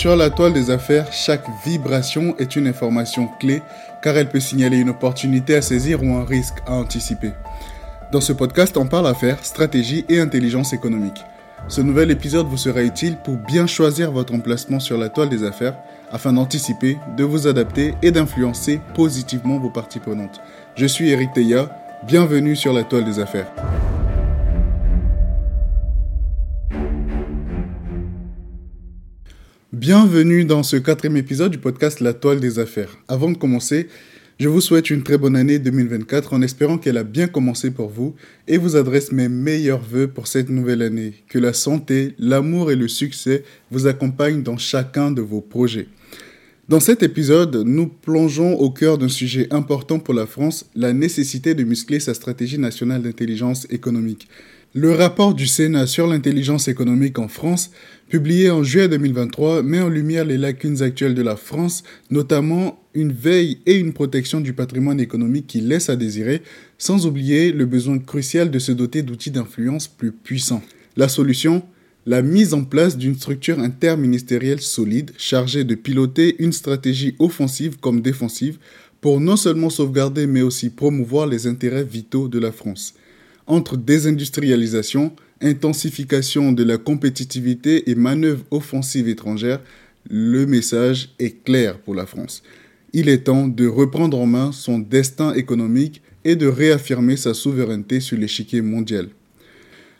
Sur la toile des affaires, chaque vibration est une information clé car elle peut signaler une opportunité à saisir ou un risque à anticiper. Dans ce podcast, on parle affaires, stratégie et intelligence économique. Ce nouvel épisode vous sera utile pour bien choisir votre emplacement sur la toile des affaires afin d'anticiper, de vous adapter et d'influencer positivement vos parties prenantes. Je suis Eric Teya, bienvenue sur la toile des affaires. Bienvenue dans ce quatrième épisode du podcast La toile des affaires. Avant de commencer, je vous souhaite une très bonne année 2024 en espérant qu'elle a bien commencé pour vous et vous adresse mes meilleurs voeux pour cette nouvelle année. Que la santé, l'amour et le succès vous accompagnent dans chacun de vos projets. Dans cet épisode, nous plongeons au cœur d'un sujet important pour la France, la nécessité de muscler sa stratégie nationale d'intelligence économique. Le rapport du Sénat sur l'intelligence économique en France, publié en juillet 2023, met en lumière les lacunes actuelles de la France, notamment une veille et une protection du patrimoine économique qui laisse à désirer, sans oublier le besoin crucial de se doter d'outils d'influence plus puissants. La solution la mise en place d'une structure interministérielle solide chargée de piloter une stratégie offensive comme défensive pour non seulement sauvegarder mais aussi promouvoir les intérêts vitaux de la France entre désindustrialisation, intensification de la compétitivité et manœuvres offensives étrangères, le message est clair pour la France. Il est temps de reprendre en main son destin économique et de réaffirmer sa souveraineté sur l'échiquier mondial.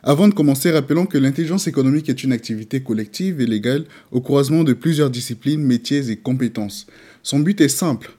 Avant de commencer, rappelons que l'intelligence économique est une activité collective et légale au croisement de plusieurs disciplines, métiers et compétences. Son but est simple,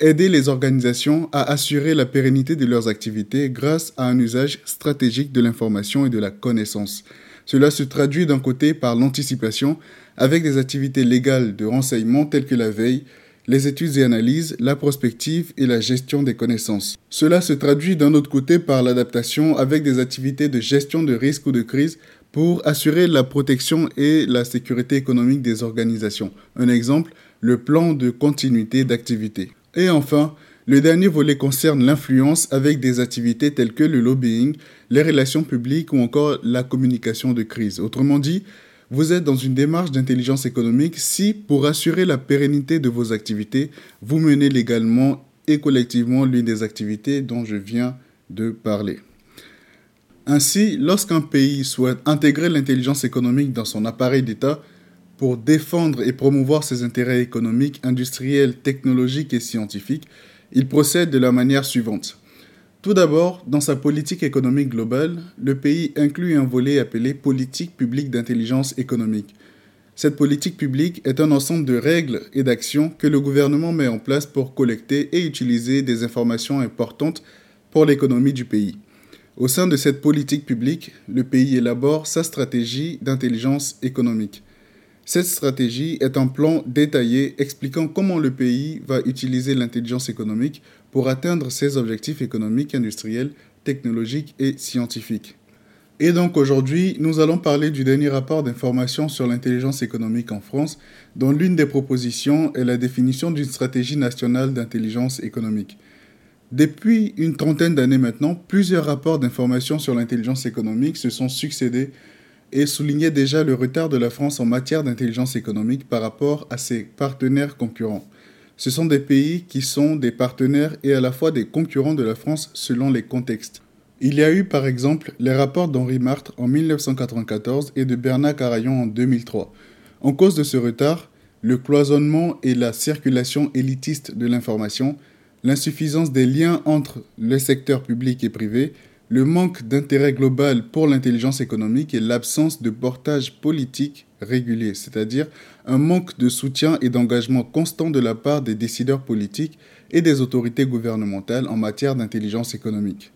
aider les organisations à assurer la pérennité de leurs activités grâce à un usage stratégique de l'information et de la connaissance. Cela se traduit d'un côté par l'anticipation avec des activités légales de renseignement telles que la veille, les études et analyses, la prospective et la gestion des connaissances. Cela se traduit d'un autre côté par l'adaptation avec des activités de gestion de risques ou de crise pour assurer la protection et la sécurité économique des organisations. Un exemple, le plan de continuité d'activité. Et enfin, le dernier volet concerne l'influence avec des activités telles que le lobbying, les relations publiques ou encore la communication de crise. Autrement dit, vous êtes dans une démarche d'intelligence économique si, pour assurer la pérennité de vos activités, vous menez légalement et collectivement l'une des activités dont je viens de parler. Ainsi, lorsqu'un pays souhaite intégrer l'intelligence économique dans son appareil d'État, pour défendre et promouvoir ses intérêts économiques, industriels, technologiques et scientifiques, il procède de la manière suivante. Tout d'abord, dans sa politique économique globale, le pays inclut un volet appelé politique publique d'intelligence économique. Cette politique publique est un ensemble de règles et d'actions que le gouvernement met en place pour collecter et utiliser des informations importantes pour l'économie du pays. Au sein de cette politique publique, le pays élabore sa stratégie d'intelligence économique. Cette stratégie est un plan détaillé expliquant comment le pays va utiliser l'intelligence économique pour atteindre ses objectifs économiques, industriels, technologiques et scientifiques. Et donc aujourd'hui, nous allons parler du dernier rapport d'information sur l'intelligence économique en France, dont l'une des propositions est la définition d'une stratégie nationale d'intelligence économique. Depuis une trentaine d'années maintenant, plusieurs rapports d'information sur l'intelligence économique se sont succédés et soulignait déjà le retard de la France en matière d'intelligence économique par rapport à ses partenaires concurrents. Ce sont des pays qui sont des partenaires et à la fois des concurrents de la France selon les contextes. Il y a eu par exemple les rapports d'Henri Martre en 1994 et de Bernard Carayon en 2003. En cause de ce retard, le cloisonnement et la circulation élitiste de l'information, l'insuffisance des liens entre le secteur public et privé, le manque d'intérêt global pour l'intelligence économique et l'absence de portage politique régulier, c'est-à-dire un manque de soutien et d'engagement constant de la part des décideurs politiques et des autorités gouvernementales en matière d'intelligence économique.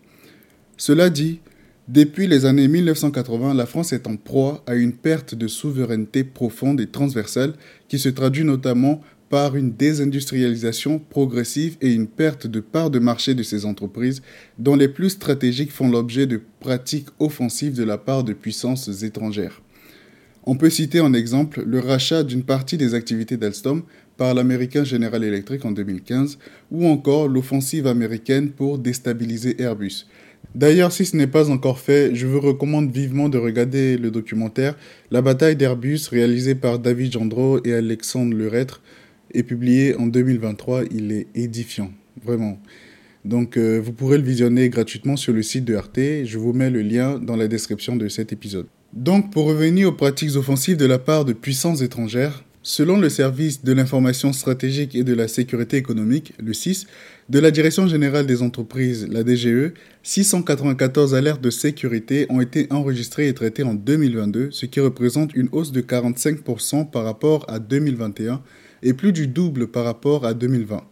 Cela dit, depuis les années 1980, la France est en proie à une perte de souveraineté profonde et transversale qui se traduit notamment par une désindustrialisation progressive et une perte de part de marché de ces entreprises, dont les plus stratégiques font l'objet de pratiques offensives de la part de puissances étrangères. On peut citer en exemple le rachat d'une partie des activités d'Alstom par l'américain General Electric en 2015, ou encore l'offensive américaine pour déstabiliser Airbus. D'ailleurs, si ce n'est pas encore fait, je vous recommande vivement de regarder le documentaire La bataille d'Airbus réalisé par David Gendreau et Alexandre Leretre publié en 2023. Il est édifiant, vraiment. Donc euh, vous pourrez le visionner gratuitement sur le site de RT. Je vous mets le lien dans la description de cet épisode. Donc pour revenir aux pratiques offensives de la part de puissances étrangères, Selon le service de l'information stratégique et de la sécurité économique, le CIS, de la Direction générale des entreprises, la DGE, 694 alertes de sécurité ont été enregistrées et traitées en 2022, ce qui représente une hausse de 45% par rapport à 2021 et plus du double par rapport à 2020.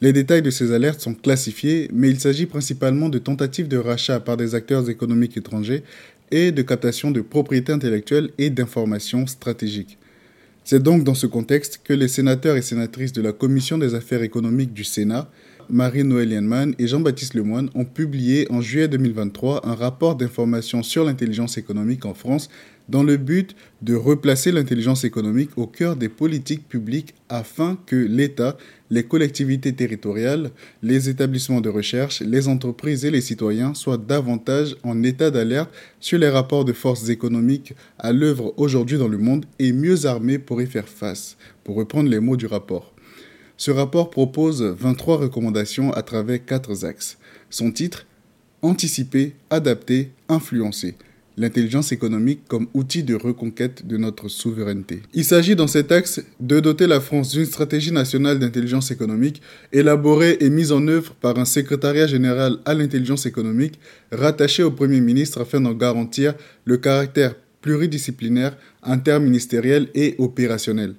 Les détails de ces alertes sont classifiés, mais il s'agit principalement de tentatives de rachat par des acteurs économiques étrangers et de captation de propriété intellectuelle et d'informations stratégiques. C'est donc dans ce contexte que les sénateurs et sénatrices de la Commission des affaires économiques du Sénat, Marie-Noël Yanman et Jean-Baptiste Lemoine, ont publié en juillet 2023 un rapport d'information sur l'intelligence économique en France dans le but de replacer l'intelligence économique au cœur des politiques publiques afin que l'État, les collectivités territoriales, les établissements de recherche, les entreprises et les citoyens soient davantage en état d'alerte sur les rapports de forces économiques à l'œuvre aujourd'hui dans le monde et mieux armés pour y faire face, pour reprendre les mots du rapport. Ce rapport propose 23 recommandations à travers quatre axes. Son titre Anticiper, adapter, influencer l'intelligence économique comme outil de reconquête de notre souveraineté. Il s'agit dans cet axe de doter la France d'une stratégie nationale d'intelligence économique élaborée et mise en œuvre par un secrétariat général à l'intelligence économique rattaché au Premier ministre afin d'en garantir le caractère pluridisciplinaire, interministériel et opérationnel.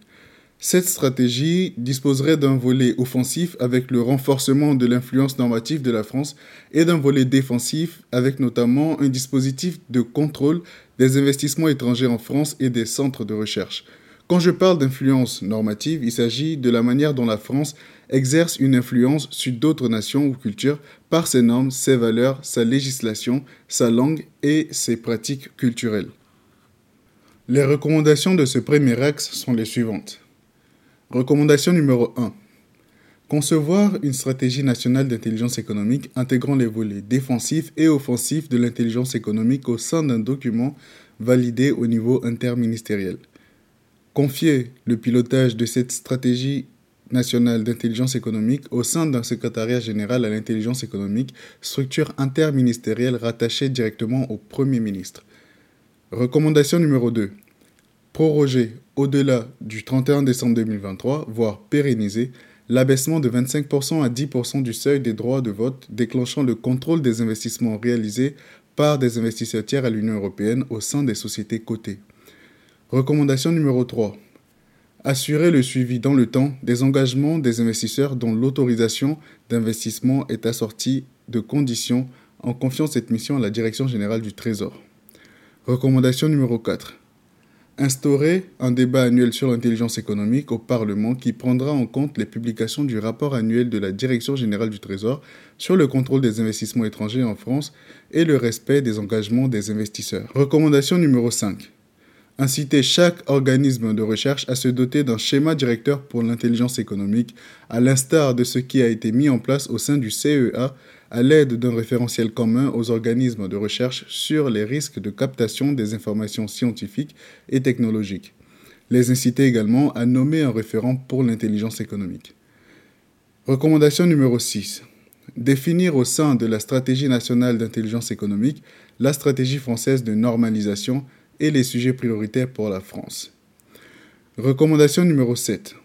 Cette stratégie disposerait d'un volet offensif avec le renforcement de l'influence normative de la France et d'un volet défensif avec notamment un dispositif de contrôle des investissements étrangers en France et des centres de recherche. Quand je parle d'influence normative, il s'agit de la manière dont la France exerce une influence sur d'autres nations ou cultures par ses normes, ses valeurs, sa législation, sa langue et ses pratiques culturelles. Les recommandations de ce premier axe sont les suivantes. Recommandation numéro 1. Concevoir une stratégie nationale d'intelligence économique intégrant les volets défensifs et offensifs de l'intelligence économique au sein d'un document validé au niveau interministériel. Confier le pilotage de cette stratégie nationale d'intelligence économique au sein d'un secrétariat général à l'intelligence économique, structure interministérielle rattachée directement au Premier ministre. Recommandation numéro 2 proroger au-delà du 31 décembre 2023, voire pérenniser, l'abaissement de 25% à 10% du seuil des droits de vote déclenchant le contrôle des investissements réalisés par des investisseurs tiers à l'Union européenne au sein des sociétés cotées. Recommandation numéro 3. Assurer le suivi dans le temps des engagements des investisseurs dont l'autorisation d'investissement est assortie de conditions en confiant cette mission à la Direction générale du Trésor. Recommandation numéro 4 Instaurer un débat annuel sur l'intelligence économique au Parlement qui prendra en compte les publications du rapport annuel de la Direction générale du Trésor sur le contrôle des investissements étrangers en France et le respect des engagements des investisseurs. Recommandation numéro 5. Inciter chaque organisme de recherche à se doter d'un schéma directeur pour l'intelligence économique, à l'instar de ce qui a été mis en place au sein du CEA à l'aide d'un référentiel commun aux organismes de recherche sur les risques de captation des informations scientifiques et technologiques. Les inciter également à nommer un référent pour l'intelligence économique. Recommandation numéro 6. Définir au sein de la stratégie nationale d'intelligence économique la stratégie française de normalisation et les sujets prioritaires pour la France. Recommandation numéro 7.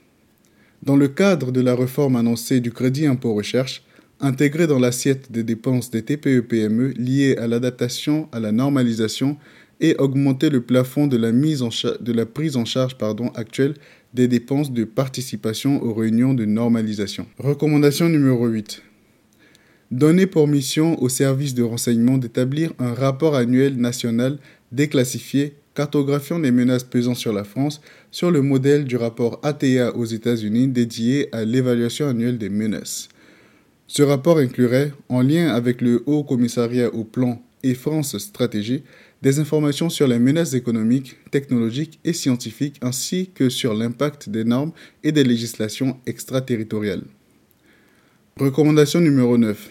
Dans le cadre de la réforme annoncée du crédit impôt recherche, intégrer dans l'assiette des dépenses des TPE-PME e liées à l'adaptation à la normalisation et augmenter le plafond de la, prise en charge actuelle des dépenses de participation aux réunions de normalisation. Recommandation numéro 8. Donner pour mission au service de renseignement d'établir un rapport annuel national déclassifié cartographiant les menaces pesant sur la France sur le modèle du rapport ATA aux États-Unis dédié à l'évaluation annuelle des menaces. Ce rapport inclurait, en lien avec le Haut Commissariat au Plan et France Stratégie, des informations sur les menaces économiques, technologiques et scientifiques ainsi que sur l'impact des normes et des législations extraterritoriales. Recommandation numéro 9.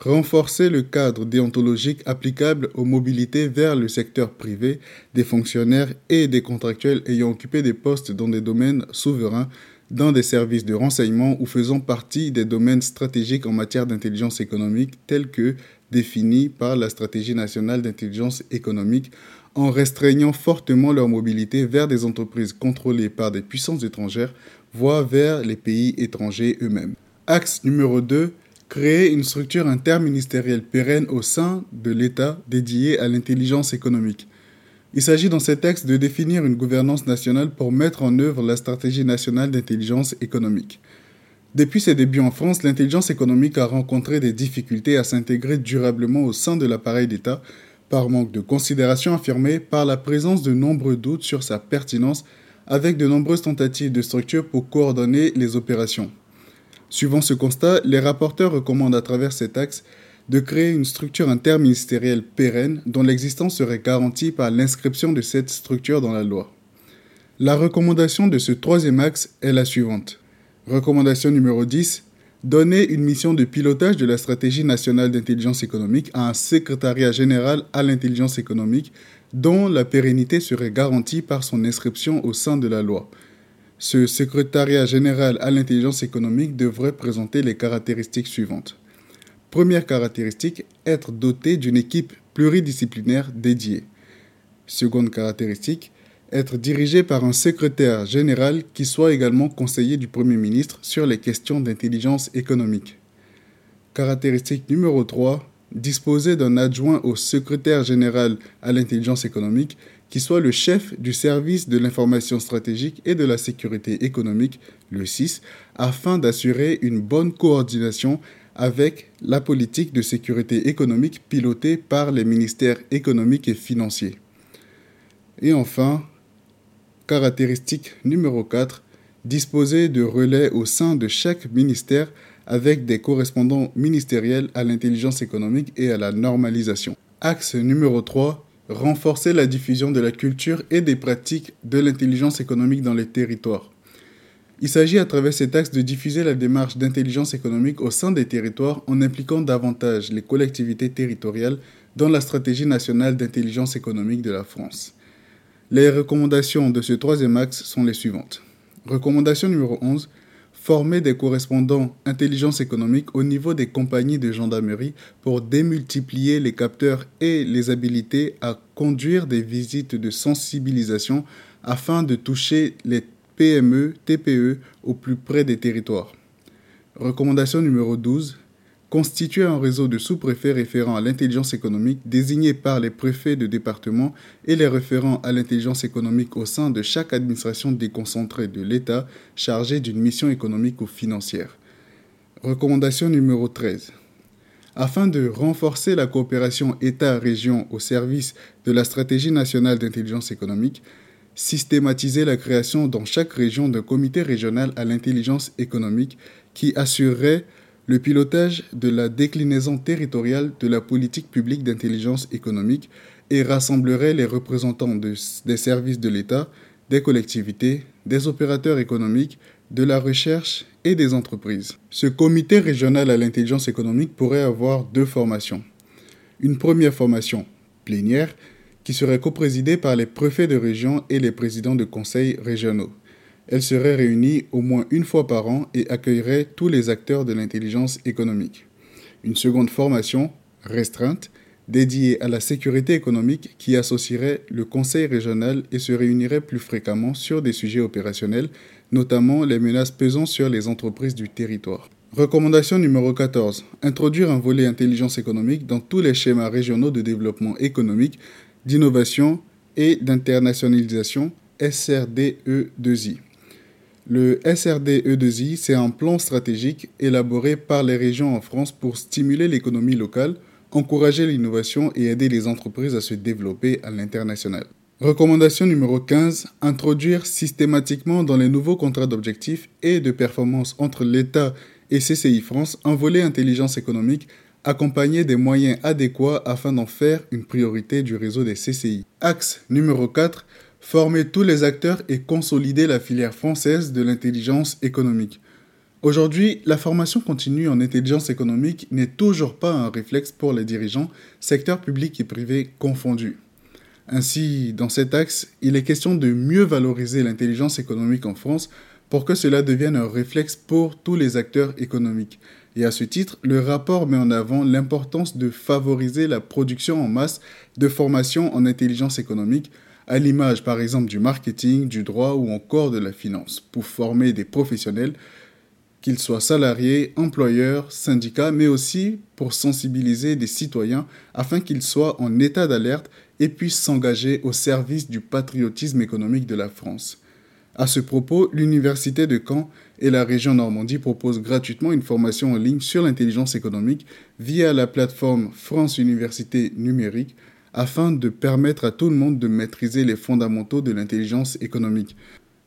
renforcer le cadre déontologique applicable aux mobilités vers le secteur privé des fonctionnaires et des contractuels ayant occupé des postes dans des domaines souverains, dans des services de renseignement ou faisant partie des domaines stratégiques en matière d'intelligence économique tels que définis par la stratégie nationale d'intelligence économique en restreignant fortement leur mobilité vers des entreprises contrôlées par des puissances étrangères, voire vers les pays étrangers eux-mêmes. Axe numéro 2 créer une structure interministérielle pérenne au sein de l'État dédiée à l'intelligence économique. Il s'agit dans ces textes de définir une gouvernance nationale pour mettre en œuvre la stratégie nationale d'intelligence économique. Depuis ses débuts en France, l'intelligence économique a rencontré des difficultés à s'intégrer durablement au sein de l'appareil d'État par manque de considération affirmée, par la présence de nombreux doutes sur sa pertinence, avec de nombreuses tentatives de structure pour coordonner les opérations. Suivant ce constat, les rapporteurs recommandent à travers cet axe de créer une structure interministérielle pérenne dont l'existence serait garantie par l'inscription de cette structure dans la loi. La recommandation de ce troisième axe est la suivante. Recommandation numéro 10. Donner une mission de pilotage de la stratégie nationale d'intelligence économique à un secrétariat général à l'intelligence économique dont la pérennité serait garantie par son inscription au sein de la loi, ce secrétariat général à l'intelligence économique devrait présenter les caractéristiques suivantes. Première caractéristique, être doté d'une équipe pluridisciplinaire dédiée. Seconde caractéristique, être dirigé par un secrétaire général qui soit également conseiller du Premier ministre sur les questions d'intelligence économique. Caractéristique numéro 3, disposer d'un adjoint au secrétaire général à l'intelligence économique qui soit le chef du service de l'information stratégique et de la sécurité économique, le CIS, afin d'assurer une bonne coordination avec la politique de sécurité économique pilotée par les ministères économiques et financiers. Et enfin, caractéristique numéro 4, disposer de relais au sein de chaque ministère avec des correspondants ministériels à l'intelligence économique et à la normalisation. Axe numéro 3, renforcer la diffusion de la culture et des pratiques de l'intelligence économique dans les territoires. Il s'agit à travers cet axe de diffuser la démarche d'intelligence économique au sein des territoires en impliquant davantage les collectivités territoriales dans la stratégie nationale d'intelligence économique de la France. Les recommandations de ce troisième axe sont les suivantes. Recommandation numéro 11 former des correspondants intelligence économique au niveau des compagnies de gendarmerie pour démultiplier les capteurs et les habiliter à conduire des visites de sensibilisation afin de toucher les PME, TPE au plus près des territoires. Recommandation numéro 12 constituer un réseau de sous-préfets référents à l'intelligence économique désignés par les préfets de département et les référents à l'intelligence économique au sein de chaque administration déconcentrée de l'État chargée d'une mission économique ou financière. Recommandation numéro 13. Afin de renforcer la coopération État-région au service de la stratégie nationale d'intelligence économique, systématiser la création dans chaque région d'un comité régional à l'intelligence économique qui assurerait le pilotage de la déclinaison territoriale de la politique publique d'intelligence économique et rassemblerait les représentants des services de l'État, des collectivités, des opérateurs économiques, de la recherche et des entreprises. Ce comité régional à l'intelligence économique pourrait avoir deux formations. Une première formation plénière qui serait coprésidée par les préfets de région et les présidents de conseils régionaux. Elle serait réunie au moins une fois par an et accueillerait tous les acteurs de l'intelligence économique. Une seconde formation, restreinte, dédiée à la sécurité économique qui associerait le Conseil régional et se réunirait plus fréquemment sur des sujets opérationnels, notamment les menaces pesant sur les entreprises du territoire. Recommandation numéro 14. Introduire un volet intelligence économique dans tous les schémas régionaux de développement économique, d'innovation et d'internationalisation SRDE2I. Le SRDE2I, c'est un plan stratégique élaboré par les régions en France pour stimuler l'économie locale, encourager l'innovation et aider les entreprises à se développer à l'international. Recommandation numéro 15. Introduire systématiquement dans les nouveaux contrats d'objectifs et de performance entre l'État et CCI France un volet intelligence économique accompagné des moyens adéquats afin d'en faire une priorité du réseau des CCI. Axe numéro 4 former tous les acteurs et consolider la filière française de l'intelligence économique. Aujourd'hui, la formation continue en intelligence économique n'est toujours pas un réflexe pour les dirigeants, secteur public et privé confondus. Ainsi, dans cet axe, il est question de mieux valoriser l'intelligence économique en France pour que cela devienne un réflexe pour tous les acteurs économiques. Et à ce titre, le rapport met en avant l'importance de favoriser la production en masse de formations en intelligence économique, à l'image par exemple du marketing, du droit ou encore de la finance, pour former des professionnels qu'ils soient salariés, employeurs, syndicats, mais aussi pour sensibiliser des citoyens afin qu'ils soient en état d'alerte et puissent s'engager au service du patriotisme économique de la France. À ce propos, l'Université de Caen et la région Normandie proposent gratuitement une formation en ligne sur l'intelligence économique via la plateforme France Université Numérique afin de permettre à tout le monde de maîtriser les fondamentaux de l'intelligence économique.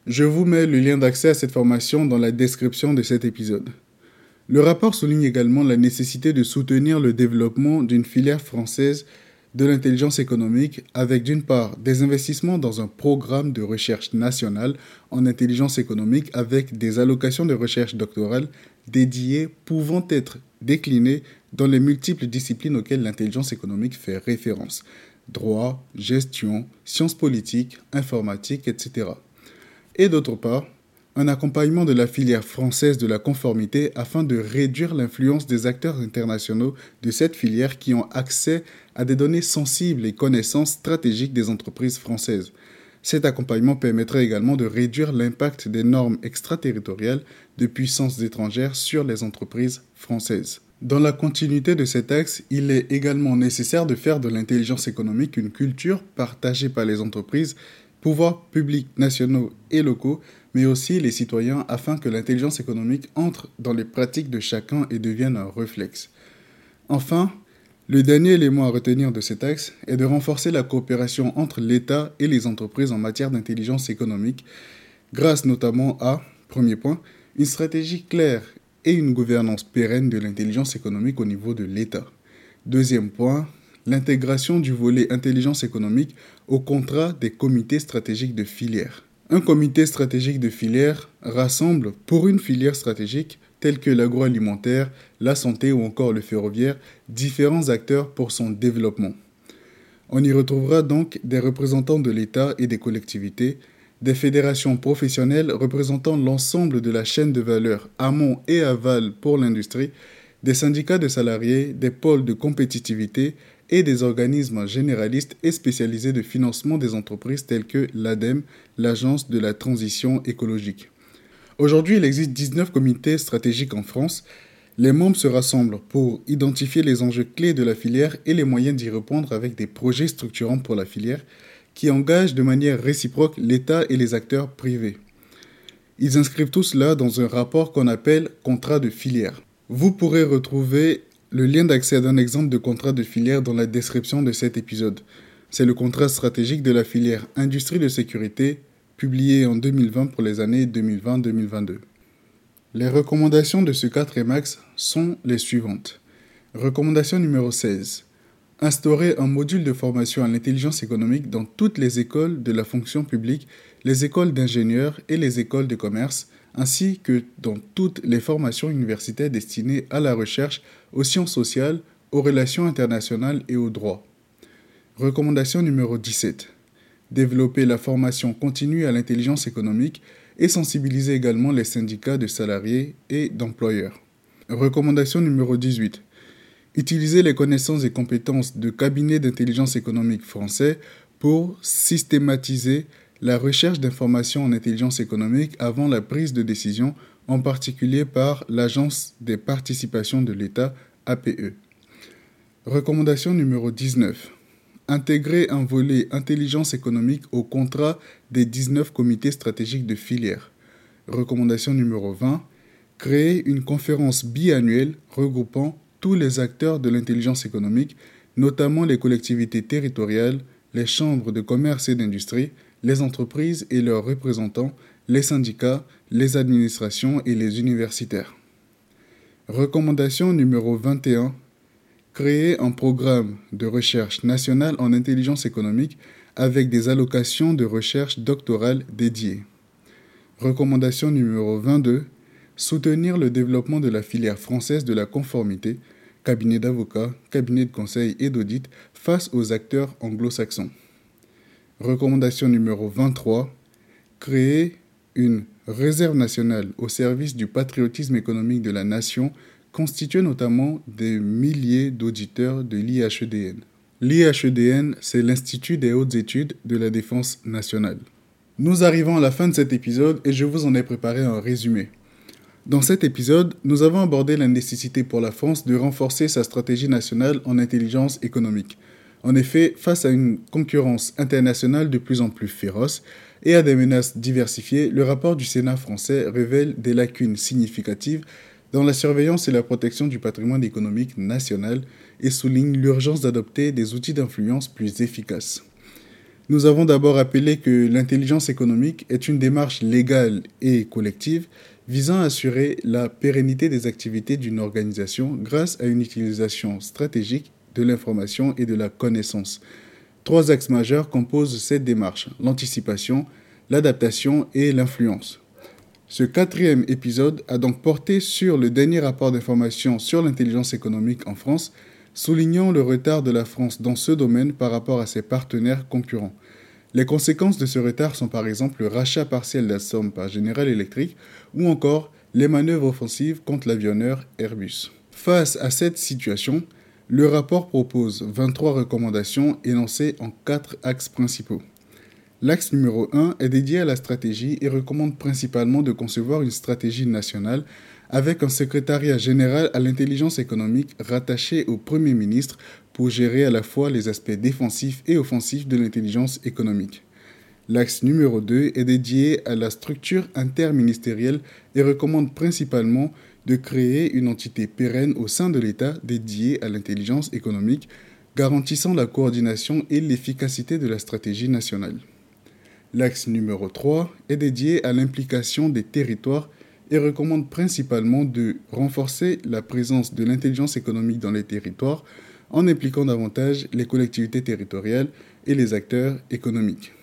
Je vous mets le lien d'accès à cette formation dans la description de cet épisode. Le rapport souligne également la nécessité de soutenir le développement d'une filière française de l'intelligence économique avec d'une part des investissements dans un programme de recherche nationale en intelligence économique avec des allocations de recherche doctorale dédiées pouvant être déclinées dans les multiples disciplines auxquelles l'intelligence économique fait référence. Droit, gestion, sciences politiques, informatique, etc et d'autre part, un accompagnement de la filière française de la conformité afin de réduire l'influence des acteurs internationaux de cette filière qui ont accès à des données sensibles et connaissances stratégiques des entreprises françaises. Cet accompagnement permettrait également de réduire l'impact des normes extraterritoriales de puissances étrangères sur les entreprises françaises. Dans la continuité de cet axe, il est également nécessaire de faire de l'intelligence économique une culture partagée par les entreprises pouvoirs publics nationaux et locaux, mais aussi les citoyens afin que l'intelligence économique entre dans les pratiques de chacun et devienne un réflexe. Enfin, le dernier élément à retenir de cet axe est de renforcer la coopération entre l'État et les entreprises en matière d'intelligence économique, grâce notamment à, premier point, une stratégie claire et une gouvernance pérenne de l'intelligence économique au niveau de l'État. Deuxième point, l'intégration du volet intelligence économique au contrat des comités stratégiques de filière. Un comité stratégique de filière rassemble pour une filière stratégique telle que l'agroalimentaire, la santé ou encore le ferroviaire différents acteurs pour son développement. On y retrouvera donc des représentants de l'État et des collectivités, des fédérations professionnelles représentant l'ensemble de la chaîne de valeur amont et aval pour l'industrie, des syndicats de salariés, des pôles de compétitivité, et des organismes généralistes et spécialisés de financement des entreprises tels que l'ADEME, l'Agence de la transition écologique. Aujourd'hui, il existe 19 comités stratégiques en France. Les membres se rassemblent pour identifier les enjeux clés de la filière et les moyens d'y répondre avec des projets structurants pour la filière qui engagent de manière réciproque l'État et les acteurs privés. Ils inscrivent tout cela dans un rapport qu'on appelle contrat de filière. Vous pourrez retrouver le lien d'accès d'un exemple de contrat de filière dans la description de cet épisode. C'est le contrat stratégique de la filière industrie de sécurité, publié en 2020 pour les années 2020-2022. Les recommandations de ce 4 max sont les suivantes. Recommandation numéro 16. Instaurer un module de formation à l'intelligence économique dans toutes les écoles de la fonction publique, les écoles d'ingénieurs et les écoles de commerce ainsi que dans toutes les formations universitaires destinées à la recherche, aux sciences sociales, aux relations internationales et au droit. Recommandation numéro 17. Développer la formation continue à l'intelligence économique et sensibiliser également les syndicats de salariés et d'employeurs. Recommandation numéro 18. Utiliser les connaissances et compétences de cabinets d'intelligence économique français pour systématiser la recherche d'informations en intelligence économique avant la prise de décision, en particulier par l'Agence des participations de l'État, APE. Recommandation numéro 19. Intégrer un volet intelligence économique au contrat des 19 comités stratégiques de filière. Recommandation numéro 20. Créer une conférence biannuelle regroupant tous les acteurs de l'intelligence économique, notamment les collectivités territoriales, les chambres de commerce et d'industrie, les entreprises et leurs représentants, les syndicats, les administrations et les universitaires. Recommandation numéro 21. Créer un programme de recherche nationale en intelligence économique avec des allocations de recherche doctorale dédiées. Recommandation numéro 22. soutenir le développement de la filière française de la conformité, cabinet d'avocats, cabinet de conseil et d'audit face aux acteurs anglo-saxons. Recommandation numéro 23. Créer une réserve nationale au service du patriotisme économique de la nation constituée notamment des milliers d'auditeurs de l'IHEDN. L'IHEDN, c'est l'Institut des hautes études de la défense nationale. Nous arrivons à la fin de cet épisode et je vous en ai préparé un résumé. Dans cet épisode, nous avons abordé la nécessité pour la France de renforcer sa stratégie nationale en intelligence économique. En effet, face à une concurrence internationale de plus en plus féroce et à des menaces diversifiées, le rapport du Sénat français révèle des lacunes significatives dans la surveillance et la protection du patrimoine économique national et souligne l'urgence d'adopter des outils d'influence plus efficaces. Nous avons d'abord rappelé que l'intelligence économique est une démarche légale et collective visant à assurer la pérennité des activités d'une organisation grâce à une utilisation stratégique de l'information et de la connaissance. Trois axes majeurs composent cette démarche, l'anticipation, l'adaptation et l'influence. Ce quatrième épisode a donc porté sur le dernier rapport d'information sur l'intelligence économique en France, soulignant le retard de la France dans ce domaine par rapport à ses partenaires concurrents. Les conséquences de ce retard sont par exemple le rachat partiel d'Assom par General Electric ou encore les manœuvres offensives contre l'avionneur Airbus. Face à cette situation, le rapport propose 23 recommandations énoncées en quatre axes principaux. L'axe numéro 1 est dédié à la stratégie et recommande principalement de concevoir une stratégie nationale avec un secrétariat général à l'intelligence économique rattaché au Premier ministre pour gérer à la fois les aspects défensifs et offensifs de l'intelligence économique. L'axe numéro 2 est dédié à la structure interministérielle et recommande principalement de créer une entité pérenne au sein de l'État dédiée à l'intelligence économique, garantissant la coordination et l'efficacité de la stratégie nationale. L'axe numéro 3 est dédié à l'implication des territoires et recommande principalement de renforcer la présence de l'intelligence économique dans les territoires en impliquant davantage les collectivités territoriales et les acteurs économiques.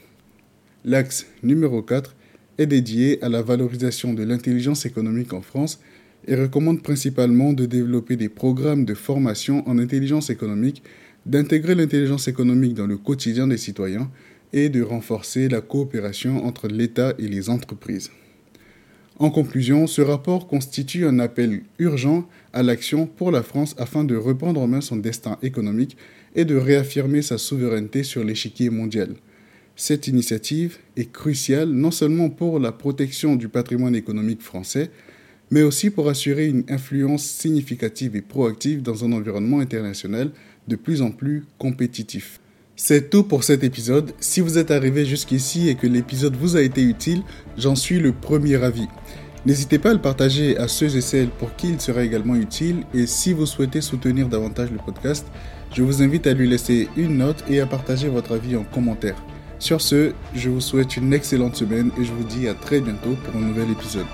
L'axe numéro 4 est dédié à la valorisation de l'intelligence économique en France et recommande principalement de développer des programmes de formation en intelligence économique, d'intégrer l'intelligence économique dans le quotidien des citoyens et de renforcer la coopération entre l'État et les entreprises. En conclusion, ce rapport constitue un appel urgent à l'action pour la France afin de reprendre en main son destin économique et de réaffirmer sa souveraineté sur l'échiquier mondial. Cette initiative est cruciale non seulement pour la protection du patrimoine économique français, mais aussi pour assurer une influence significative et proactive dans un environnement international de plus en plus compétitif. C'est tout pour cet épisode. Si vous êtes arrivé jusqu'ici et que l'épisode vous a été utile, j'en suis le premier avis. N'hésitez pas à le partager à ceux et celles pour qui il sera également utile et si vous souhaitez soutenir davantage le podcast, je vous invite à lui laisser une note et à partager votre avis en commentaire. Sur ce, je vous souhaite une excellente semaine et je vous dis à très bientôt pour un nouvel épisode.